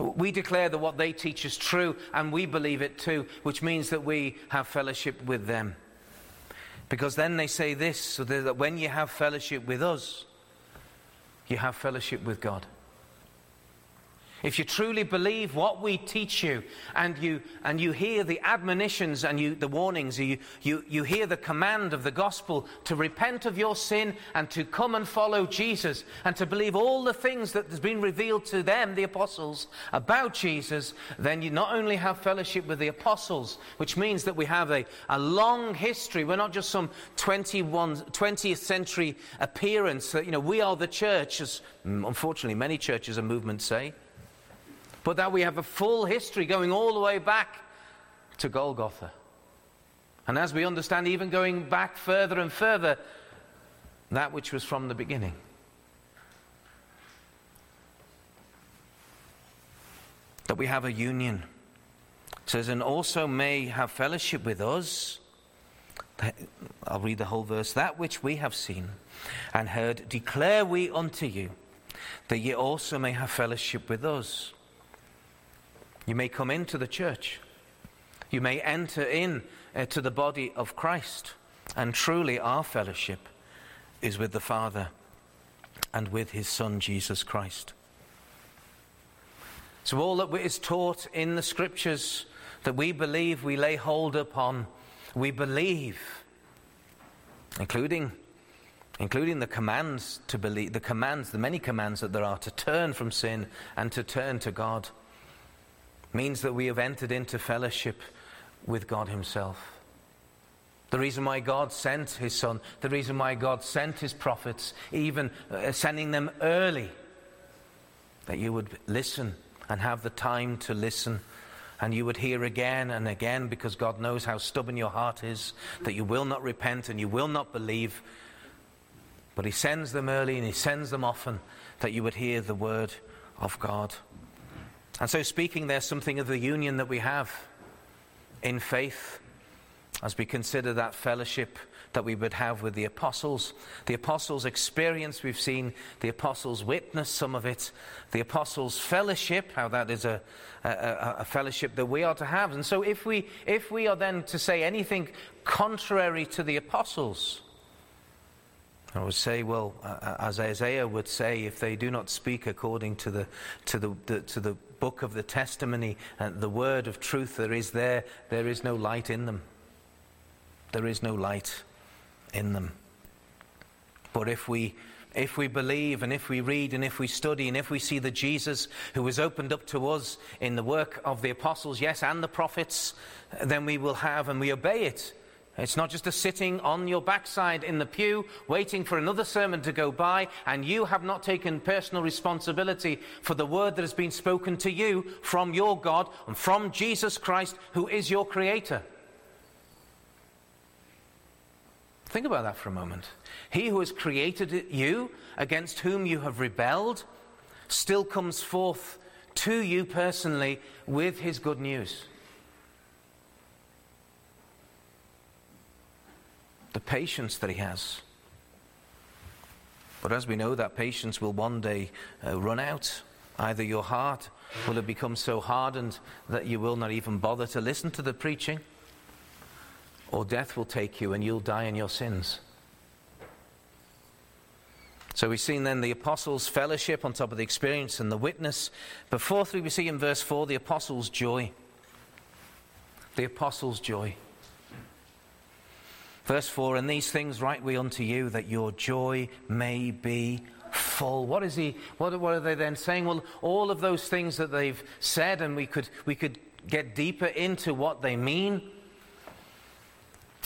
We declare that what they teach is true, and we believe it too, which means that we have fellowship with them. Because then they say this so that when you have fellowship with us, you have fellowship with God. If you truly believe what we teach you and you, and you hear the admonitions and you, the warnings, you, you, you hear the command of the gospel to repent of your sin and to come and follow Jesus and to believe all the things that has been revealed to them, the apostles, about Jesus, then you not only have fellowship with the apostles, which means that we have a, a long history. We're not just some 21, 20th century appearance that, you know, we are the church, as mm, unfortunately many churches and movements say but that we have a full history going all the way back to Golgotha. And as we understand, even going back further and further, that which was from the beginning. That we have a union. It says, and also may have fellowship with us. I'll read the whole verse. That which we have seen and heard, declare we unto you, that ye also may have fellowship with us. You may come into the church. You may enter in uh, to the body of Christ. And truly, our fellowship is with the Father and with his Son, Jesus Christ. So, all that is taught in the scriptures that we believe we lay hold upon. We believe, including, including the commands to believe, the commands, the many commands that there are to turn from sin and to turn to God, means that we have entered into fellowship with God Himself. The reason why God sent His Son, the reason why God sent His prophets, even uh, sending them early, that you would listen and have the time to listen. And you would hear again and again because God knows how stubborn your heart is, that you will not repent and you will not believe. But He sends them early and He sends them often that you would hear the word of God. And so, speaking there, something of the union that we have in faith as we consider that fellowship that we would have with the apostles. The apostles' experience, we've seen the apostles' witness, some of it. The apostles' fellowship, how that is a, a, a, fellowship that we are to have. And so, if we, if we are then to say anything contrary to the apostles, I would say, well, as Isaiah would say, if they do not speak according to the, to the, the to the book of the testimony and uh, the word of truth there is there, there is no light in them. There is no light in them. But if we if we believe and if we read and if we study and if we see the Jesus who was opened up to us in the work of the apostles, yes, and the prophets, then we will have and we obey it. It's not just a sitting on your backside in the pew waiting for another sermon to go by and you have not taken personal responsibility for the word that has been spoken to you from your God and from Jesus Christ who is your creator. Think about that for a moment. He who has created you, against whom you have rebelled, still comes forth to you personally with his good news. The patience that he has. But as we know, that patience will one day uh, run out. Either your heart will have become so hardened that you will not even bother to listen to the preaching or death will take you and you'll die in your sins. So we've seen then the apostles' fellowship on top of the experience and the witness. But fourthly, we see in verse 4 the apostles' joy. The apostles' joy. Verse 4 And these things write we unto you, that your joy may be full. What is he? What, what are they then saying? Well, all of those things that they've said, and we could, we could get deeper into what they mean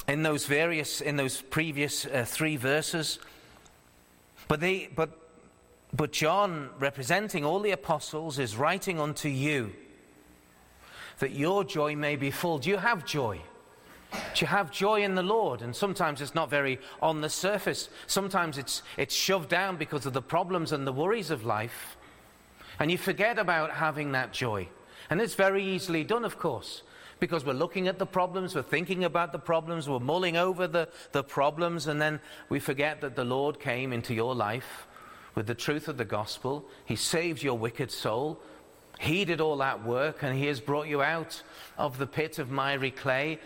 in those various, in those previous uh, three verses. But, they, but, but John, representing all the apostles, is writing unto you that your joy may be full. Do you have joy? You have joy in the Lord? And sometimes it's not very on the surface. Sometimes it's, it's shoved down because of the problems and the worries of life. And you forget about having that joy. And it's very easily done, of course because we're looking at the problems, we're thinking about the problems, we're mulling over the, the problems, and then we forget that the Lord came into your life with the truth of the gospel. He saved your wicked soul. He did all that work, and He has brought you out of the pit of miry clay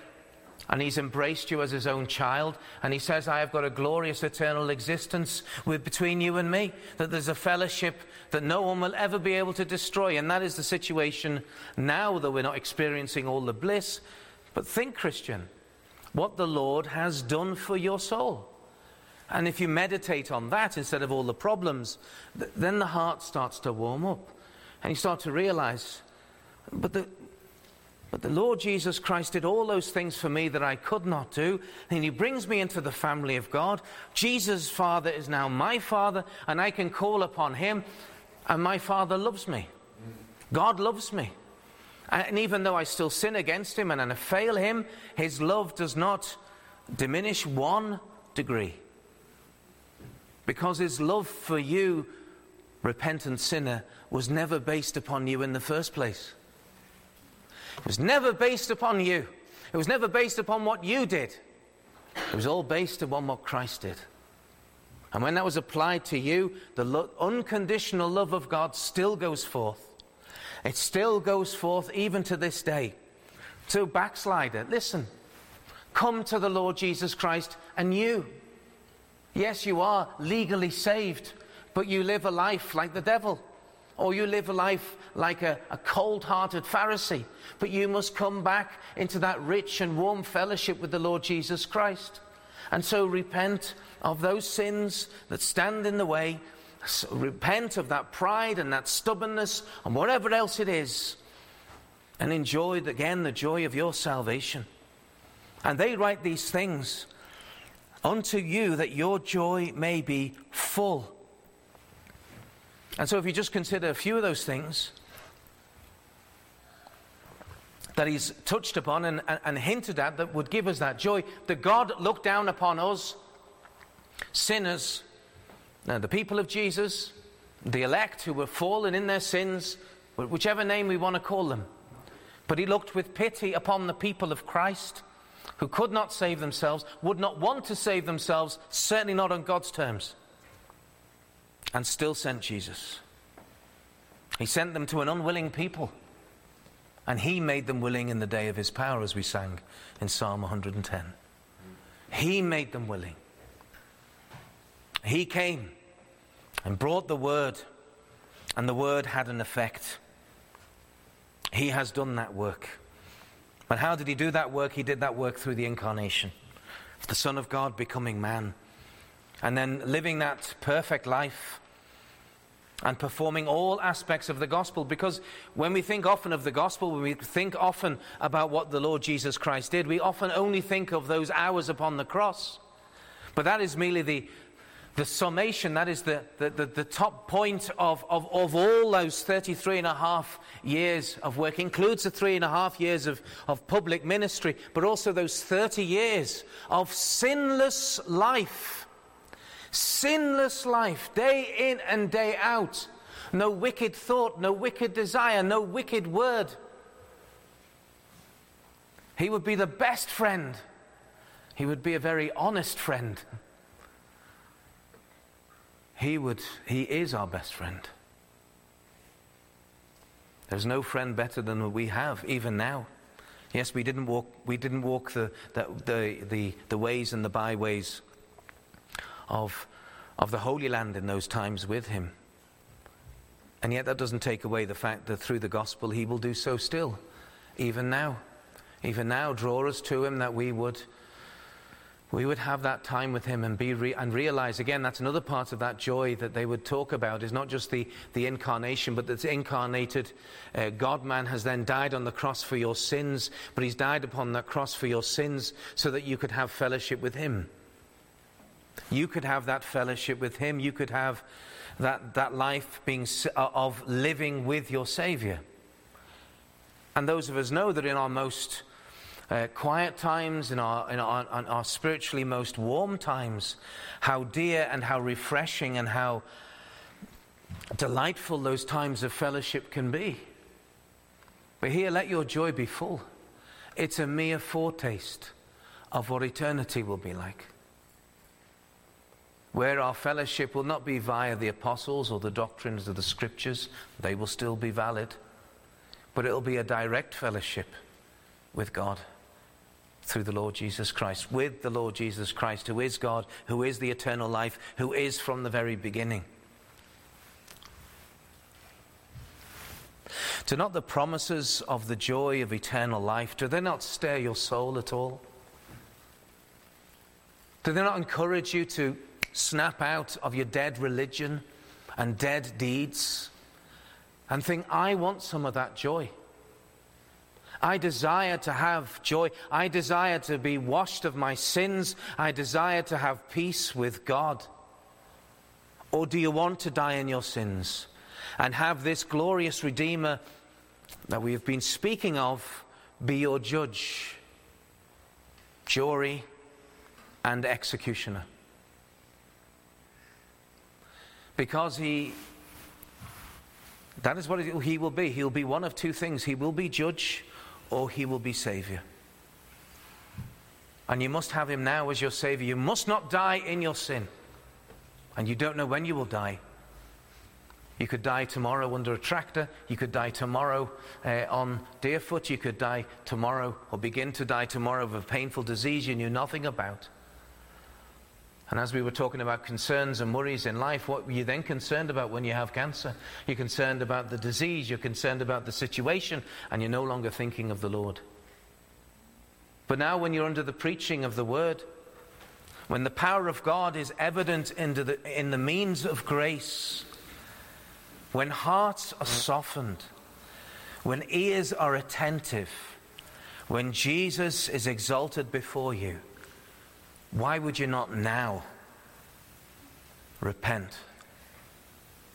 and he's embraced you as his own child. And he says, I have got a glorious eternal existence with, between you and me, that there's a fellowship that no one will ever be able to destroy. And that is the situation now that we're not experiencing all the bliss. But think, Christian, what the Lord has done for your soul. And if you meditate on that instead of all the problems, th- then the heart starts to warm up. And you start to realize, but the, but the Lord Jesus Christ did all those things for me that I could not do. And He brings me into the family of God. Jesus' Father is now my Father, and I can call upon Him, and my Father loves me. God loves me. And even though I still sin against Him and I fail Him, His love does not diminish one degree. Because His love for you, repentant sinner, was never based upon you in the first place. It was never based upon you. It was never based upon what you did. It was all based upon what Christ did. And when that was applied to you, the lo- unconditional love of God still goes forth. It still goes forth even to this day. To backslider, listen, come to the Lord Jesus Christ and you. Yes, you are legally saved, but you live a life like the devil. Or you live a life like a, a cold hearted Pharisee. But you must come back into that rich and warm fellowship with the Lord Jesus Christ. And so repent of those sins that stand in the way. So repent of that pride and that stubbornness and whatever else it is. And enjoy again the joy of your salvation. And they write these things unto you that your joy may be full. And so, if you just consider a few of those things that he's touched upon and, and, and, hinted at that would give us that joy, that God looked down upon us, sinners, now the people of Jesus, the elect who were fallen in their sins, whichever name we want to call them. But he looked with pity upon the people of Christ who could not save themselves, would not want to save themselves, certainly not on God's terms and still sent Jesus. He sent them to an unwilling people. And he made them willing in the day of his power, as we sang in Psalm 110. He made them willing. He came and brought the word, and the word had an effect. He has done that work. But how did he do that work? He did that work through the incarnation, the Son of God becoming man and then living that perfect life and performing all aspects of the gospel. Because when we think often of the gospel, when we think often about what the Lord Jesus Christ did, we often only think of those hours upon the cross. But that is merely the, the summation, that is the, the, the, the, top point of, of, of all those 33 and a half years of work. includes the three and a half years of, of public ministry, but also those 30 years of sinless life Sinless life, day in and day out. No wicked thought, no wicked desire, no wicked word. He would be the best friend. He would be a very honest friend. He would he is our best friend. There's no friend better than we have, even now. Yes, we didn't walk, we didn't walk the, the, the, the, the ways and the byways of, of the Holy Land in those times with him. And yet, that doesn't take away the fact that through the gospel, he will do so still, even now. Even now, draw us to him that we would. We would have that time with him and be re- and realize again that's another part of that joy that they would talk about is not just the, the incarnation, but that incarnated uh, God man has then died on the cross for your sins, but he's died upon that cross for your sins so that you could have fellowship with him. You could have that fellowship with Him. You could have that, that life being uh, of living with your Savior. And those of us know that in our most uh, quiet times, in our, in, our, in our spiritually most warm times, how dear and how refreshing and how delightful those times of fellowship can be. But here, let your joy be full. It's a mere foretaste of what eternity will be like where our fellowship will not be via the apostles or the doctrines of the scriptures, they will still be valid, but it will be a direct fellowship with God through the Lord Jesus Christ, with the Lord Jesus Christ, who is God, who is the eternal life, who is from the very beginning. Do not the promises of the joy of eternal life, do they not stir your soul at all? Do they not encourage you to snap out of your dead religion and dead deeds and think, I want some of that joy. I desire to have joy. I desire to be washed of my sins. I desire to have peace with God. Or do you want to die in your sins and have this glorious Redeemer that we have been speaking of be your judge, jury, and executioner? Because he, that is what he will be. He'll be one of two things he will be judge or he will be savior. And you must have him now as your savior. You must not die in your sin. And you don't know when you will die. You could die tomorrow under a tractor. You could die tomorrow uh, on Deerfoot. You could die tomorrow or begin to die tomorrow of a painful disease you knew nothing about. And as we were talking about concerns and worries in life, what are you then concerned about when you have cancer? You're concerned about the disease, you're concerned about the situation, and you're no longer thinking of the Lord. But now, when you're under the preaching of the word, when the power of God is evident in the, in the means of grace, when hearts are softened, when ears are attentive, when Jesus is exalted before you, why would you not now repent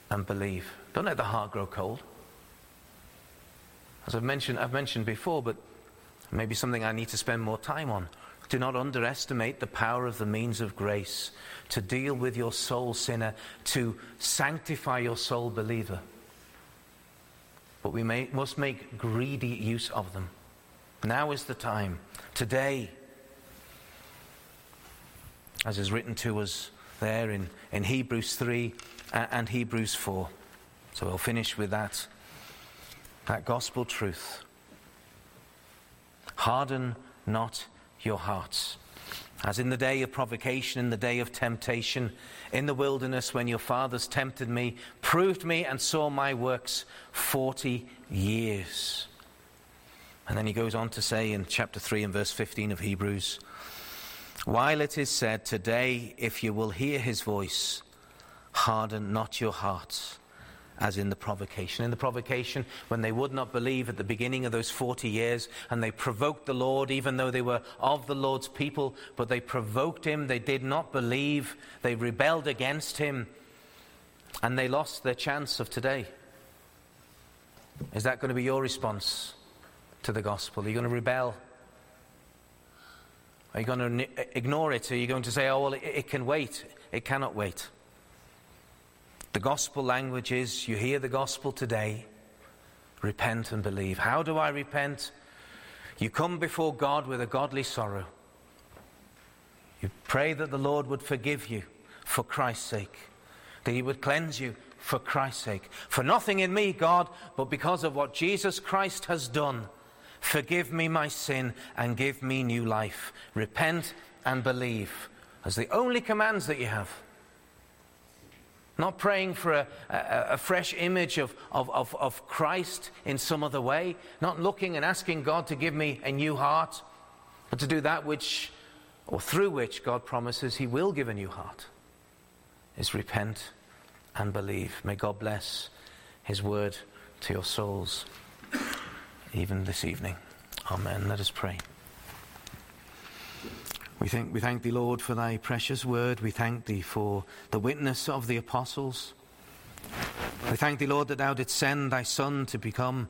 and believe? Don't let the heart grow cold. As I've mentioned, I've mentioned before, but maybe something I need to spend more time on. Do not underestimate the power of the means of grace to deal with your soul sinner, to sanctify your soul believer. But we may, must make greedy use of them. Now is the time. Today as is written to us there in, in Hebrews 3 and Hebrews 4. So we'll finish with that, that gospel truth. Harden not your hearts. As in the day of provocation, in the day of temptation, in the wilderness when your fathers tempted me, proved me, and saw my works 40 years. And then he goes on to say in chapter 3 and verse 15 of Hebrews, while it is said, Today, if you will hear his voice, harden not your hearts, as in the provocation. In the provocation, when they would not believe at the beginning of those 40 years, and they provoked the Lord, even though they were of the Lord's people, but they provoked him, they did not believe, they rebelled against him, and they lost their chance of today. Is that going to be your response to the gospel? Are you going to rebel? Are you going to ignore it? Are you going to say, oh, well, it, it can wait? It cannot wait. The gospel language is you hear the gospel today, repent and believe. How do I repent? You come before God with a godly sorrow. You pray that the Lord would forgive you for Christ's sake, that He would cleanse you for Christ's sake. For nothing in me, God, but because of what Jesus Christ has done Forgive me my sin and give me new life. Repent and believe as the only commands that you have. Not praying for a, a, a, fresh image of, of, of, of Christ in some other way. Not looking and asking God to give me a new heart, but to do that which, or through which God promises He will give a new heart, is repent and believe. May God bless His word to your souls even this evening. Amen. Let us pray. We thank, we thank thee, Lord, for thy precious word. We thank thee for the witness of the apostles. We thank thee, Lord, that thou didst send thy Son to become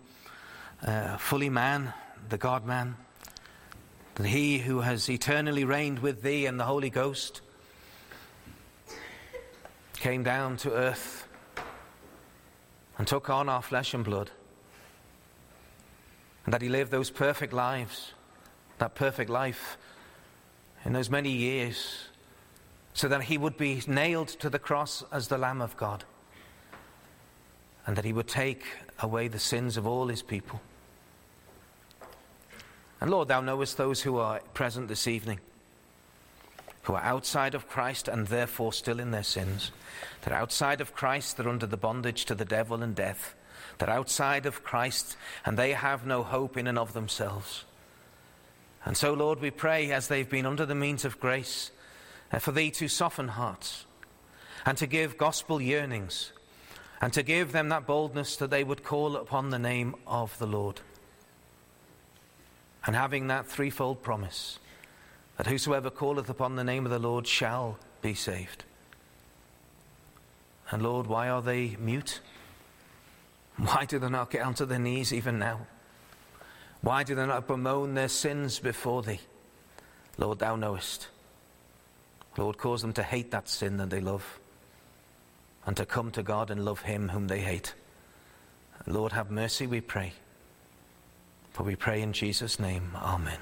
uh, fully man, the God man. That he who has eternally reigned with thee and the Holy Ghost came down to earth and took on our flesh and blood and that he lived those perfect lives, that perfect life in those many years, so that he would be nailed to the cross as the Lamb of God, and that he would take away the sins of all his people. And Lord, thou knowest those who are present this evening, who are outside of Christ and therefore still in their sins. That outside of Christ, they're under the bondage to the devil and death. They're outside of Christ and they have no hope in and of themselves. And so, Lord, we pray as they've been under the means of grace uh, for Thee to soften hearts and to give gospel yearnings and to give them that boldness that they would call upon the name of the Lord. And having that threefold promise that whosoever calleth upon the name of the Lord shall be saved. And Lord, why are they mute? Why do they not get onto their knees even now? Why do they not bemoan their sins before thee? Lord, thou knowest. Lord, cause them to hate that sin that they love and to come to God and love him whom they hate. Lord, have mercy, we pray. For we pray in Jesus' name. Amen.